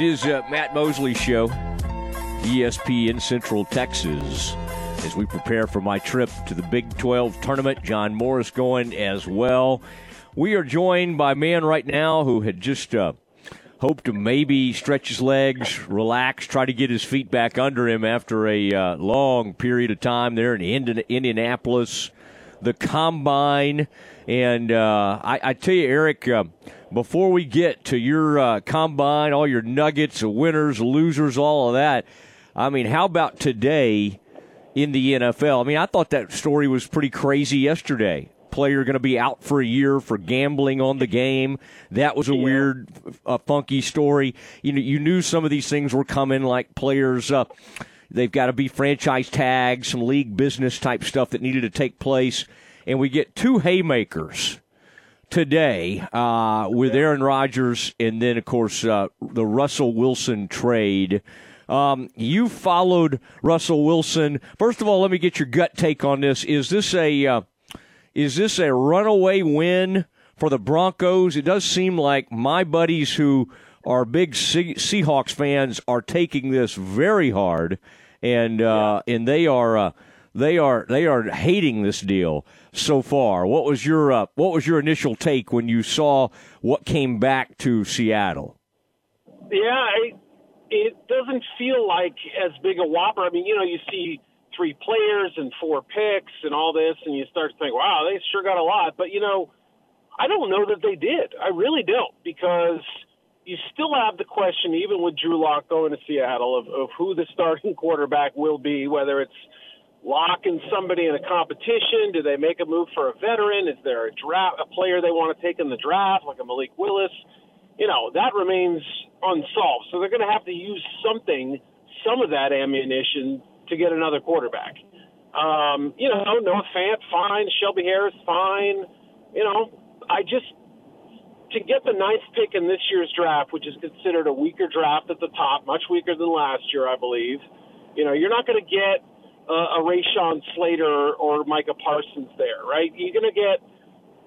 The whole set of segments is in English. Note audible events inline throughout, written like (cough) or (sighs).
It is uh, Matt Mosley Show, ESPN Central Texas. As we prepare for my trip to the Big 12 tournament, John Morris going as well. We are joined by a man right now who had just uh, hoped to maybe stretch his legs, relax, try to get his feet back under him after a uh, long period of time there in Indianapolis, the combine. And uh, I, I, tell you, Eric, uh, before we get to your uh, combine, all your nuggets, winners, losers, all of that, I mean, how about today in the NFL? I mean, I thought that story was pretty crazy yesterday player going to be out for a year for gambling on the game. That was a yeah. weird, uh, funky story. You know, you knew some of these things were coming, like players. Uh, they've got to be franchise tags, some league business type stuff that needed to take place, and we get two haymakers today uh, with Aaron Rodgers, and then of course uh, the Russell Wilson trade. Um, you followed Russell Wilson. First of all, let me get your gut take on this. Is this a uh, is this a runaway win for the Broncos? It does seem like my buddies who are big Seahawks fans are taking this very hard, and uh, yeah. and they are uh, they are they are hating this deal so far. What was your uh, what was your initial take when you saw what came back to Seattle? Yeah, it, it doesn't feel like as big a whopper. I mean, you know, you see three players and four picks and all this, and you start to think, wow, they sure got a lot. But, you know, I don't know that they did. I really don't because you still have the question, even with Drew Lock going to Seattle, of, of who the starting (laughs) quarterback will be, whether it's Lock and somebody in a competition. Do they make a move for a veteran? Is there a draft, a player they want to take in the draft, like a Malik Willis? You know, that remains unsolved. So they're going to have to use something, some of that ammunition to get another quarterback. Um, you know, Noah Fant, fine. Shelby Harris, fine. You know, I just to get the ninth pick in this year's draft, which is considered a weaker draft at the top, much weaker than last year, I believe. You know, you're not going to get uh, a Rashawn Slater or Micah Parsons there, right? You're going to get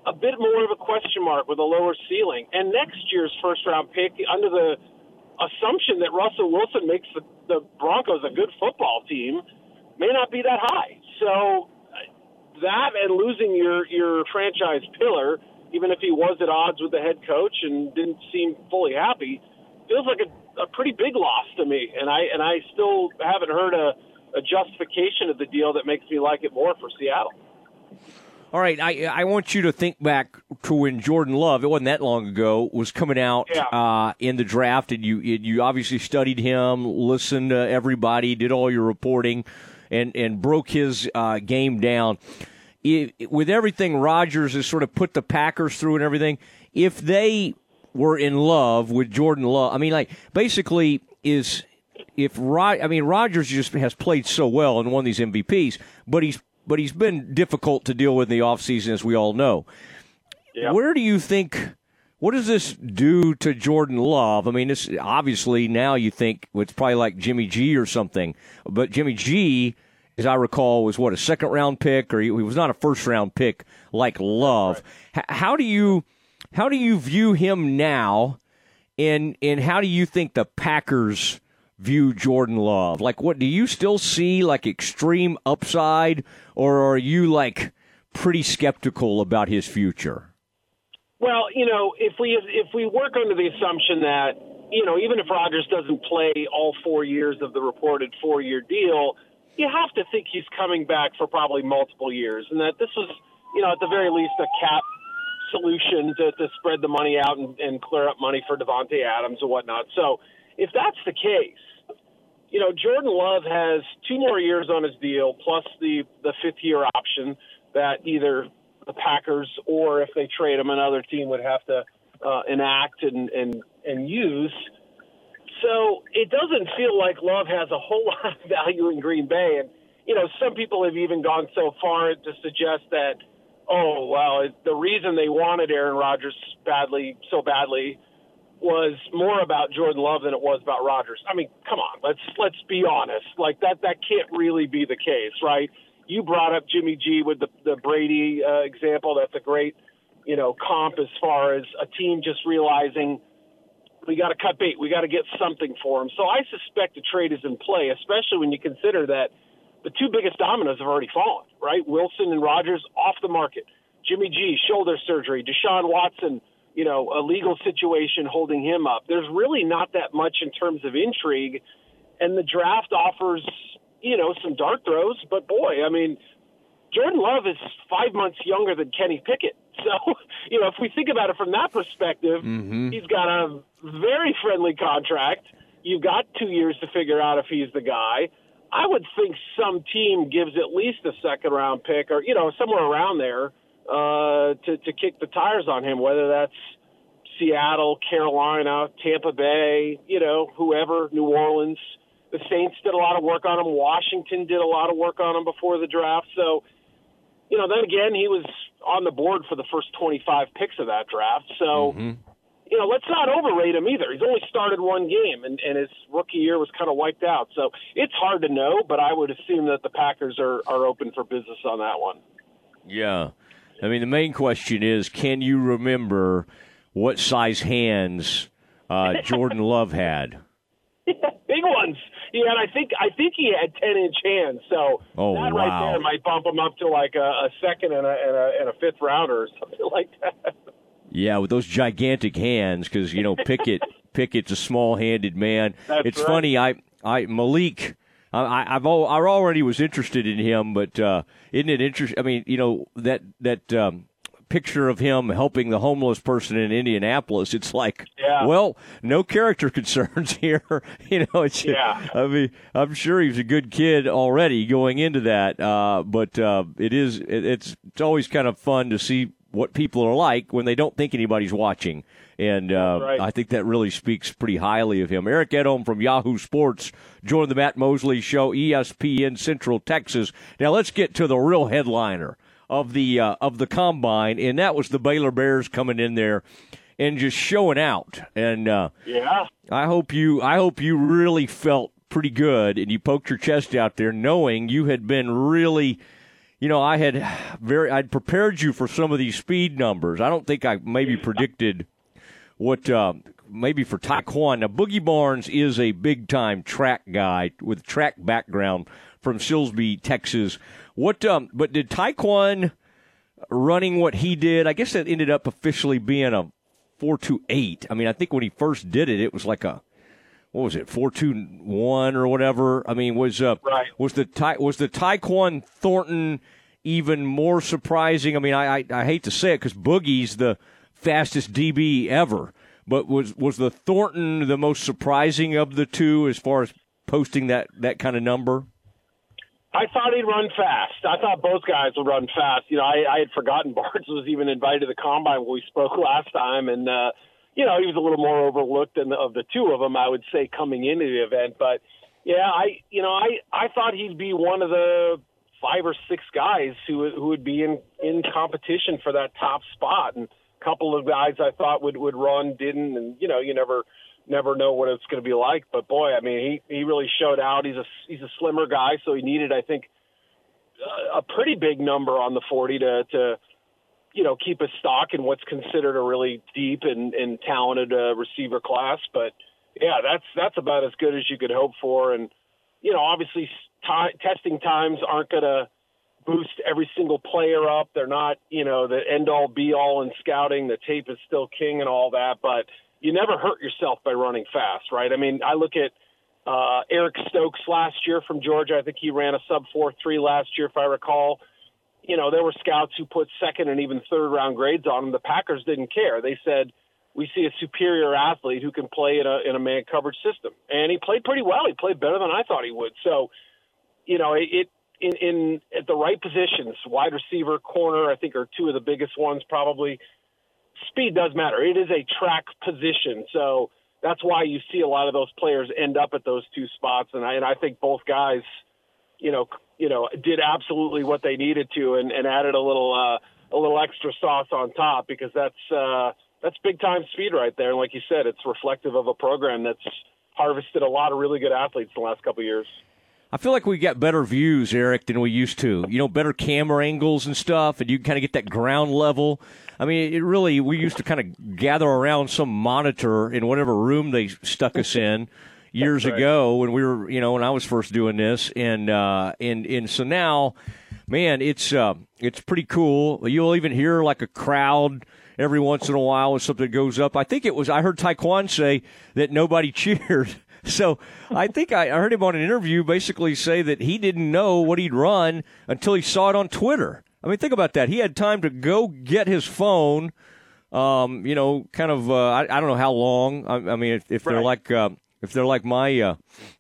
a bit more of a question mark with a lower ceiling. And next year's first round pick, under the assumption that Russell Wilson makes the, the Broncos a good football team may not be that high. So that and losing your your franchise pillar, even if he was at odds with the head coach and didn't seem fully happy, feels like a, a pretty big loss to me. And I and I still haven't heard a, a justification of the deal that makes me like it more for Seattle. All right, I I want you to think back to when Jordan Love, it wasn't that long ago, was coming out yeah. uh, in the draft, and you you obviously studied him, listened to everybody, did all your reporting, and and broke his uh, game down. It, with everything Rodgers has sort of put the Packers through and everything, if they were in love with Jordan Love, I mean, like basically is if Rod, I mean Rodgers just has played so well and won these MVPs, but he's but he's been difficult to deal with in the offseason, as we all know. Where do you think? What does this do to Jordan Love? I mean, this obviously now you think it's probably like Jimmy G or something, but Jimmy G, as I recall, was what a second round pick, or he, he was not a first round pick like Love. Right. H- how do you how do you view him now, and and how do you think the Packers? View Jordan Love? Like, what do you still see like extreme upside, or are you like pretty skeptical about his future? Well, you know, if we if we work under the assumption that you know even if Rodgers doesn't play all four years of the reported four year deal, you have to think he's coming back for probably multiple years, and that this was you know at the very least a cap solution to, to spread the money out and, and clear up money for Davante Adams and whatnot. So if that's the case, you know, Jordan Love has two more years on his deal, plus the the fifth year option that either the Packers or if they trade him, another team would have to uh, enact and and and use. So it doesn't feel like Love has a whole (laughs) lot of value in Green Bay, and you know, some people have even gone so far to suggest that, oh well, the reason they wanted Aaron Rodgers badly so badly was more about Jordan Love than it was about Rodgers. I mean, come on, let's let's be honest. Like that that can't really be the case, right? You brought up Jimmy G with the the Brady uh, example. That's a great, you know, comp as far as a team just realizing we got to cut bait. We got to get something for him. So I suspect a trade is in play, especially when you consider that the two biggest dominoes have already fallen, right? Wilson and Rodgers off the market. Jimmy G, shoulder surgery. Deshaun Watson, you know, a legal situation holding him up. There's really not that much in terms of intrigue. And the draft offers, you know, some dart throws. But boy, I mean, Jordan Love is five months younger than Kenny Pickett. (laughs) So, you know, if we think about it from that perspective, mm-hmm. he's got a very friendly contract. You've got two years to figure out if he's the guy. I would think some team gives at least a second round pick or, you know, somewhere around there uh, to, to kick the tires on him, whether that's Seattle, Carolina, Tampa Bay, you know, whoever, New Orleans. The Saints did a lot of work on him. Washington did a lot of work on him before the draft. So, you know, then again, he was on the board for the first 25 picks of that draft. So, mm-hmm. you know, let's not overrate him either. He's only started one game, and, and his rookie year was kind of wiped out. So it's hard to know, but I would assume that the Packers are, are open for business on that one. Yeah. I mean, the main question is can you remember what size hands uh, (laughs) Jordan Love had? big ones. Yeah, and I think I think he had ten inch hands. So oh, that wow. right there might bump him up to like a, a second and a, and a, and a fifth rounder or (laughs) something like that. Yeah, with those gigantic hands, because you know Pickett (laughs) Pickett's a small handed man. That's it's right. funny. I I Malik. I, I've all, I already was interested in him, but uh, isn't it interesting? I mean, you know that that um, picture of him helping the homeless person in Indianapolis, it's like, yeah. well, no character (laughs) concerns here. (laughs) you know, it's, yeah. I mean, I'm sure he was a good kid already going into that, uh, but uh, it is, it, it's, it's always kind of fun to see what people are like when they don't think anybody's watching. And uh, right. I think that really speaks pretty highly of him. Eric Edholm from Yahoo Sports joined the Matt Mosley Show, ESPN Central Texas. Now let's get to the real headliner of the uh, of the combine, and that was the Baylor Bears coming in there and just showing out. And uh, yeah, I hope you I hope you really felt pretty good, and you poked your chest out there, knowing you had been really. You know, I had very I'd prepared you for some of these speed numbers. I don't think I maybe predicted what uh, maybe for Tyquan. Now, Boogie Barnes is a big time track guy with track background from Silsbee, Texas. What? Um, but did Tyquan running what he did? I guess that ended up officially being a four two eight. I mean, I think when he first did it, it was like a what was it four two one or whatever. I mean, was uh, right. was the Ty, was the Tyquan Thornton even more surprising? I mean, I I, I hate to say it because Boogie's the fastest DB ever. But was was the Thornton the most surprising of the two as far as posting that, that kind of number? I thought he'd run fast. I thought both guys would run fast. You know, I, I had forgotten (laughs) Barnes was even invited to the combine when we spoke (laughs) last time, and uh, you know he was a little more overlooked than the, of the two of them. I would say coming into the event, but yeah, I you know I I thought he'd be one of the five or six guys who who would be in in competition for that top spot, and a couple of guys I thought would would run didn't, and you know you never never know what it's going to be like. But boy, I mean, he he really showed out. He's a he's a slimmer guy, so he needed, I think, a pretty big number on the 40 to to you know keep a stock in what's considered a really deep and and talented uh, receiver class. But yeah, that's that's about as good as you could hope for. And you know, obviously, t- testing times aren't going to boost every single player up. They're not, you know, the end all be all in scouting. The tape is still king and all that, but you never hurt yourself by running fast, right? I mean, I look at uh, Eric Stokes last year from Georgia. I think he ran a sub four three last year, if I recall. You know, there were scouts who put second and even third round grades on him. The Packers didn't care. They said, "We see a superior athlete who can play in a in a man coverage system," and he played pretty well. He played better than I thought he would. So, you know, it, it in in at the right positions, wide receiver, corner, I think are two of the biggest ones probably speed does matter. It is a track position, so that's why you see a lot of those players end up at those two spots. And I and I think both guys, you know, you know, did absolutely what they needed to, and, and added a little uh, a little extra sauce on top because that's uh, that's big time speed right there. And like you said, it's reflective of a program that's harvested a lot of really good athletes the last couple years. I feel like we got better views, Eric, than we used to. You know, better camera angles and stuff, and you kind of get that ground level. I mean, it really, we used to kind of gather around some monitor in whatever room they stuck us in years right. ago when we were, you know, when I was first doing this. And, uh, and, and so now, man, it's, uh, it's pretty cool. You'll even hear like a crowd every once in a while when something goes up. I think it was, I heard Tyquan say that nobody (laughs) cheered so I think I heard him on an interview basically say that he didn't know what he'd run until he saw it on Twitter. I mean, think about that. He had time to go get his phone. Um, you know, kind of. Uh, I, I, don't know how long. I, I mean, if, if right. they're like uh, if they're like my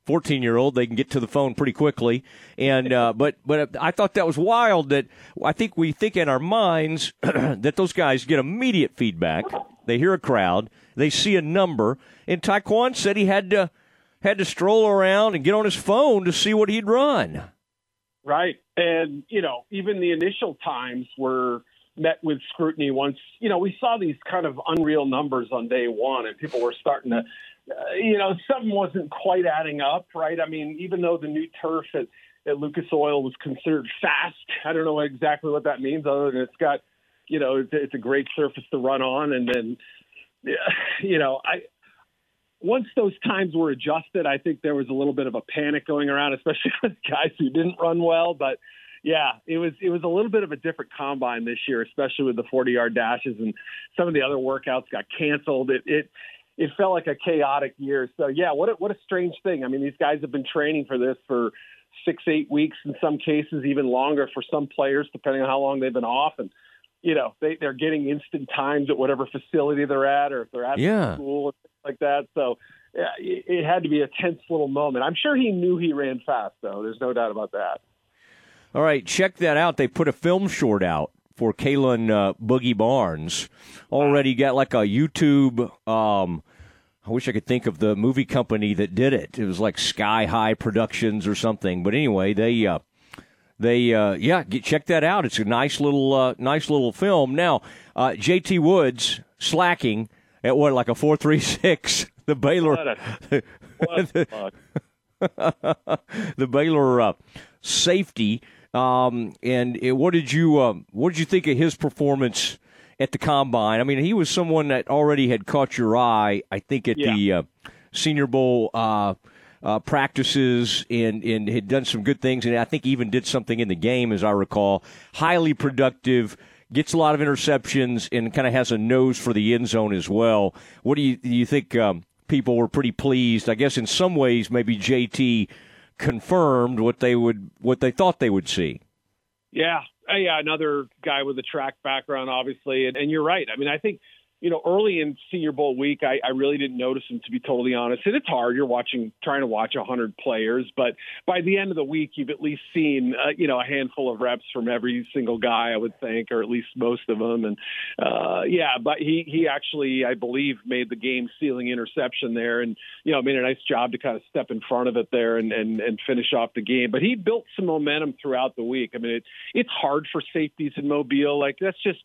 14 uh, year old, they can get to the phone pretty quickly. And uh, (laughs) but but I thought that was wild. That I think we think in our minds (clears throat) that those guys get immediate feedback. They hear a crowd, they see a number, and Tyquan said he had to had to stroll around and get on his phone to see what he'd run. Right. And, you know, even the initial times were met with scrutiny once, you know, we saw these kind of unreal numbers on day one and people were starting to, uh, you know, something wasn't quite adding up, right? I mean, even though the new turf at, at Lucas Oil was considered fast, (laughs) I don't know exactly what that means other than it's got, you know, it's, it's a great surface to run on. And then, you know, I, once those times were adjusted, I think there was a little bit of a panic going around, (laughs) especially with guys who didn't run well. But yeah, it was it was a little bit of a different combine this year, especially with the 40 yard dashes and some of the other workouts got canceled. It it it felt like a chaotic year. So yeah, what a, what a strange thing. I mean, these guys have been training for this for six eight weeks in some cases, even longer for some players, depending on how long they've been off and you know they they're getting instant times at whatever facility they're at or if they're at yeah. school like that. So yeah, it, it had to be a tense little moment. I'm sure he knew he ran fast, though. There's no doubt about that. All right, check that out. They put a film short out for Kalon uh, Boogie Barnes. Already got like a YouTube. Um, I wish I could think of the movie company that did it. It was like Sky High Productions or something. But anyway, they uh, they uh, yeah, get, check that out. It's a nice little uh, nice little film. Now, uh, JT Woods slacking at what like a four three six. (laughs) The Baylor, what a, (laughs) what the, (laughs) the, Baylor uh, safety. Um, and what did you uh, what did you think of his performance at the combine? I mean, he was someone that already had caught your eye. I think at yeah. the uh, Senior Bowl. Uh, uh, practices and, and had done some good things, and I think even did something in the game, as I recall. Highly productive, gets a lot of interceptions and kind of has a nose for the end zone as well. What do you do you think um, people were pretty pleased? I guess in some ways maybe JT confirmed what they would what they thought they would see. Yeah, yeah, another guy with a track background, obviously, and, and you're right. I mean, I think you know, early in Senior Bowl week, I, I really didn't notice him, to be totally honest. And it's hard. You're watching, trying to watch 100 players, but by the end of the week, you've at least seen, uh, you know, a handful of reps from every single guy, I would think, or at least most of them. And uh, yeah, but he he actually, I believe, made the game sealing interception there, and you know, made a nice job to kind of step in front of it there and and and finish off the game. But he built some momentum throughout the week. I mean, it, it's hard for safeties in Mobile. Like that's just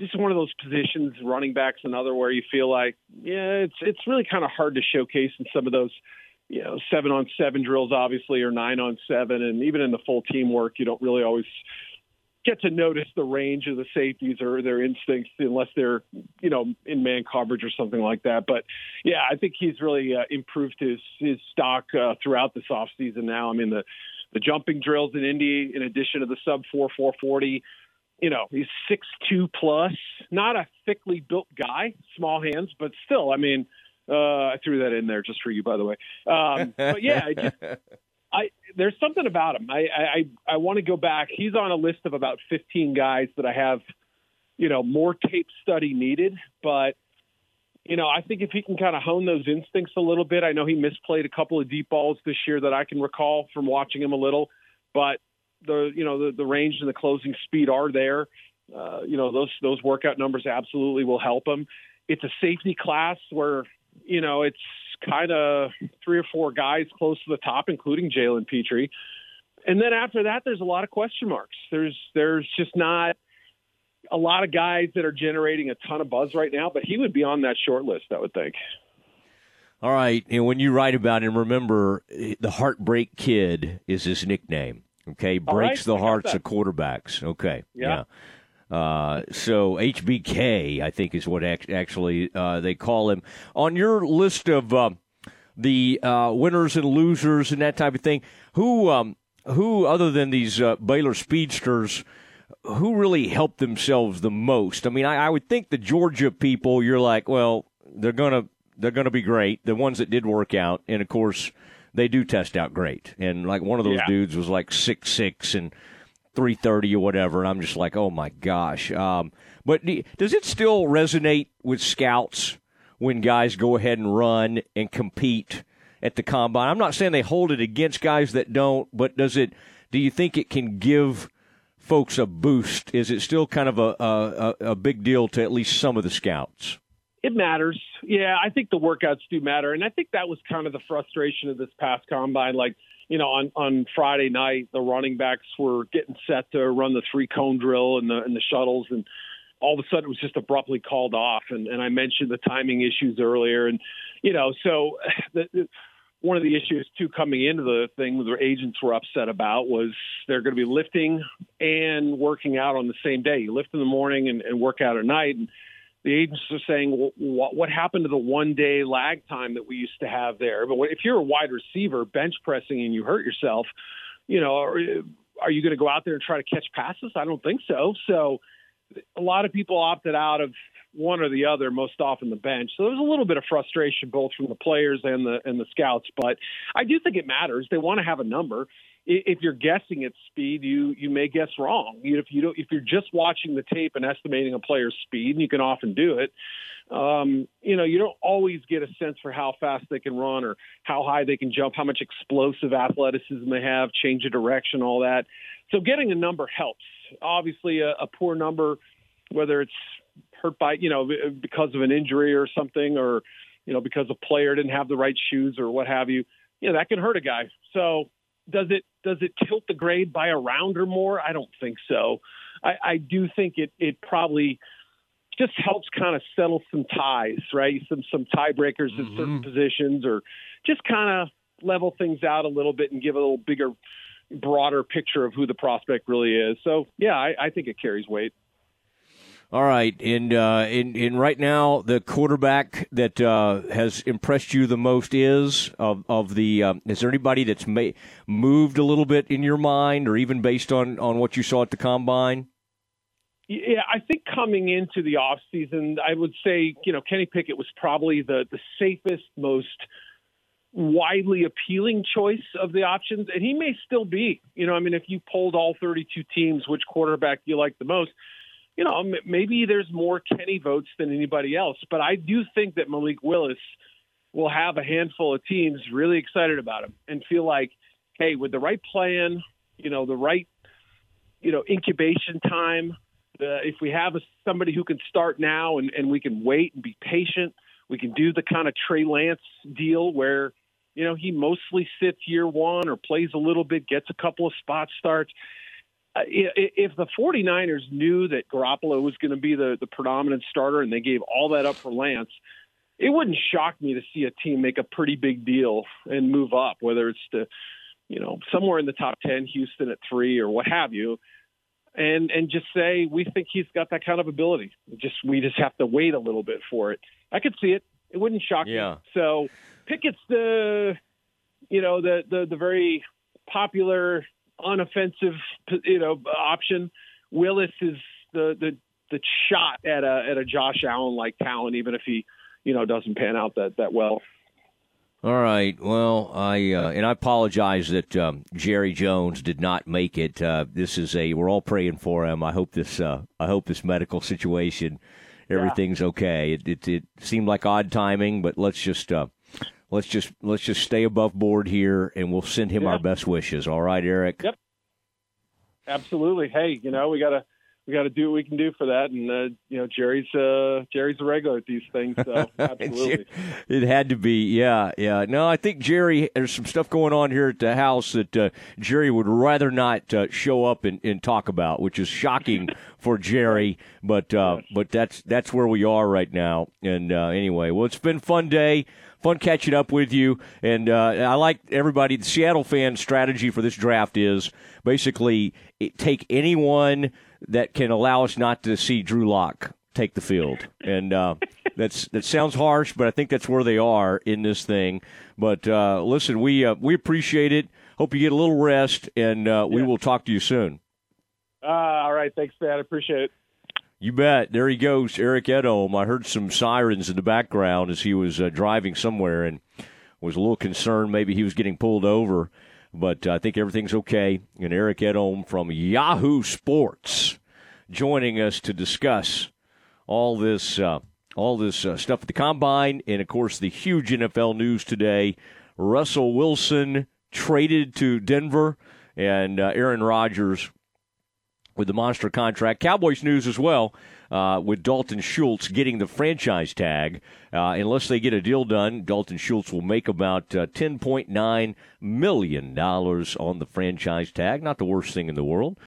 just one of those positions, running backs another where you feel like, yeah, it's it's really kind of hard to showcase in some of those, you know, seven on seven drills, obviously, or nine on seven, and even in the full team work, you don't really always get to notice the range of the safeties or their instincts unless they're, you know, in man coverage or something like that. But yeah, I think he's really uh, improved his his stock uh, throughout this offseason now. I mean the the jumping drills in Indy, in addition to the sub four four forty you know, he's six two plus, not a thickly built guy, small hands, but still, I mean, uh, I threw that in there just for you, by the way. Um, but yeah, I just, I there's something about him. I I I want to go back. He's on a list of about 15 guys that I have, you know, more tape study needed, but. You know, I think if he can kind of hone those instincts a little bit, I know he misplayed a couple of deep balls this year that I can recall from watching him a little, but the you know the, the range and the closing speed are there. Uh, you know those those workout numbers absolutely will help him. It's a safety class where you know it's kind of three or four guys close to the top, including Jalen Pitre. And then after that, there's a lot of question marks. There's there's just not a lot of guys that are generating a ton of buzz right now, but he would be on that short list, I would think. All right, and when you write about him, remember the Heartbreak Kid is his nickname. Okay, breaks right. the hearts of quarterbacks. Okay, yeah. yeah. Uh, so HBK, I think, is what actually uh, they call him. On your list of uh, the uh, winners and losers and that type of thing, who, um, who other than these uh, Baylor speedsters, who really helped themselves the most? I mean, I, I would think the Georgia people, you're like, well, they're gonna they're gonna be great. The ones that did work out, and of course, they do test out great. And like one of those yeah. dudes was like six six and three thirty or whatever, and I'm just like, oh my gosh. Um, but does it still resonate with scouts when guys go ahead and run and compete at the combine? I'm not saying they hold it against guys that don't, but does it? Do you think it can give folks a boost? Is it still kind of a, a, a big deal to at least some of the scouts? It matters. Yeah, I think the workouts do matter. And I think that was kind of the frustration of this past combine. Like, you know, on, on Friday night, the running backs were getting set to run the three cone drill and the, and the shuttles. And all of a sudden it was just abruptly called off. And, and I mentioned the timing issues earlier. And, you know, so (sighs) the, the one of the issues too coming into the thing the agents were upset about was they're going to be lifting and working out on the same day. You lift in the morning and, and work out at night. And the agents are saying, well, what, what happened to the one day lag time that we used to have there? But if you're a wide receiver bench pressing and you hurt yourself, you know, are, are you going to go out there and try to catch passes? I don't think so. So a lot of people opted out of one or the other, most often the bench. So there's a little bit of frustration both from the players and the and the scouts, but I do think it matters. They want to have a number. If you're guessing at speed, you you may guess wrong. If you don't, if you're just watching the tape and estimating a player's speed, and you can often do it, um, you know, you don't always get a sense for how fast they can run or how high they can jump, how much explosive athleticism they have, change of direction, all that. So getting a number helps. Obviously, a, a poor number, whether it's hurt by you know because of an injury or something, or you know because a player didn't have the right shoes or what have you, you know that can hurt a guy. So does it does it tilt the grade by a round or more? I don't think so. I, I do think it it probably just helps kind of settle some ties, right? Some some tiebreakers mm-hmm. in certain positions, or just kind of level things out a little bit and give a little bigger, broader picture of who the prospect really is. So yeah, I, I think it carries weight. All right, and uh, in in right now, the quarterback that uh, has impressed you the most is of of the. Uh, is there anybody that's ma- moved a little bit in your mind, or even based on on what you saw at the combine? Yeah, I think coming into the off season, I would say you know Kenny Pickett was probably the the safest, most widely appealing choice of the options, and he may still be. You know, I mean, if you polled all 32 teams, which quarterback do you like the most? You know, maybe there's more Kenny votes than anybody else, but I do think that Malik Willis will have a handful of teams really excited about him and feel like, hey, with the right plan, you know, the right, you know, incubation time, uh, if we have a, somebody who can start now and, and we can wait and be patient, we can do the kind of Trey Lance deal where, you know, he mostly sits year one or plays a little bit, gets a couple of spot starts if the 49ers knew that Garoppolo was going to be the, the predominant starter and they gave all that up for Lance, it wouldn't shock me to see a team make a pretty big deal and move up, whether it's to, you know, somewhere in the top 10, Houston at three or what have you. And and just say we think he's got that kind of ability. Just we just have to wait a little bit for it. I could see it. It wouldn't shock yeah. me. So Pickett's the you know the the the very popular unoffensive, you know, option. Willis is the the the shot at a at a Josh Allen like talent, even if he, you know, doesn't pan out that that well. All right. Well, I uh, and I apologize that um, Jerry Jones did not make it. Uh, this is a we're all praying for him. I hope this uh, I hope this medical situation everything's yeah. okay. It, it, it seemed like odd timing, but let's just uh, let's just let's just stay above board here, and we'll send him yeah. our best wishes. All right, Eric. Yep. Absolutely. Hey, you know we gotta we got to do what we can do for that. And uh, you know, Jerry's uh, Jerry's a regular at these things, so (laughs) absolutely. it had to be, yeah, yeah. No, I think Jerry. There's some stuff going on here at the house that uh, Jerry would rather not uh, show up and, and, talk about, which is shocking (laughs) for Jerry. But uh, but that's that's where we are right now. And uh, anyway, well, it's been fun day fun catching up with you. And uh, I like everybody. The Seattle fan strategy for this draft is basically take anyone that can allow us not to see Drew Lock take the field. And uh, (laughs) that's that sounds harsh, but I think that's where they are in this thing. But uh, listen, we uh, we appreciate it. Hope you get a little rest, and uh, we yeah. will talk to you soon. Uh, all right, thanks, Pat. Appreciate it. You bet. There he goes, Eric Edholm. I heard some sirens in the background as he was uh, driving somewhere, and was a little concerned maybe he was getting pulled over but I think everything's okay. And Eric Edholm from Yahoo Sports joining us to discuss all this, uh, all this uh, stuff at the combine, and of course the huge NFL news today. Russell Wilson traded to Denver, and uh, Aaron Rodgers with the monster contract. Cowboys news as well uh, with Dalton Schultz getting the franchise tag. Uh, unless they get a deal done, Dalton Schultz will make about uh, $10.9 million on the franchise tag. Not the worst thing in the world.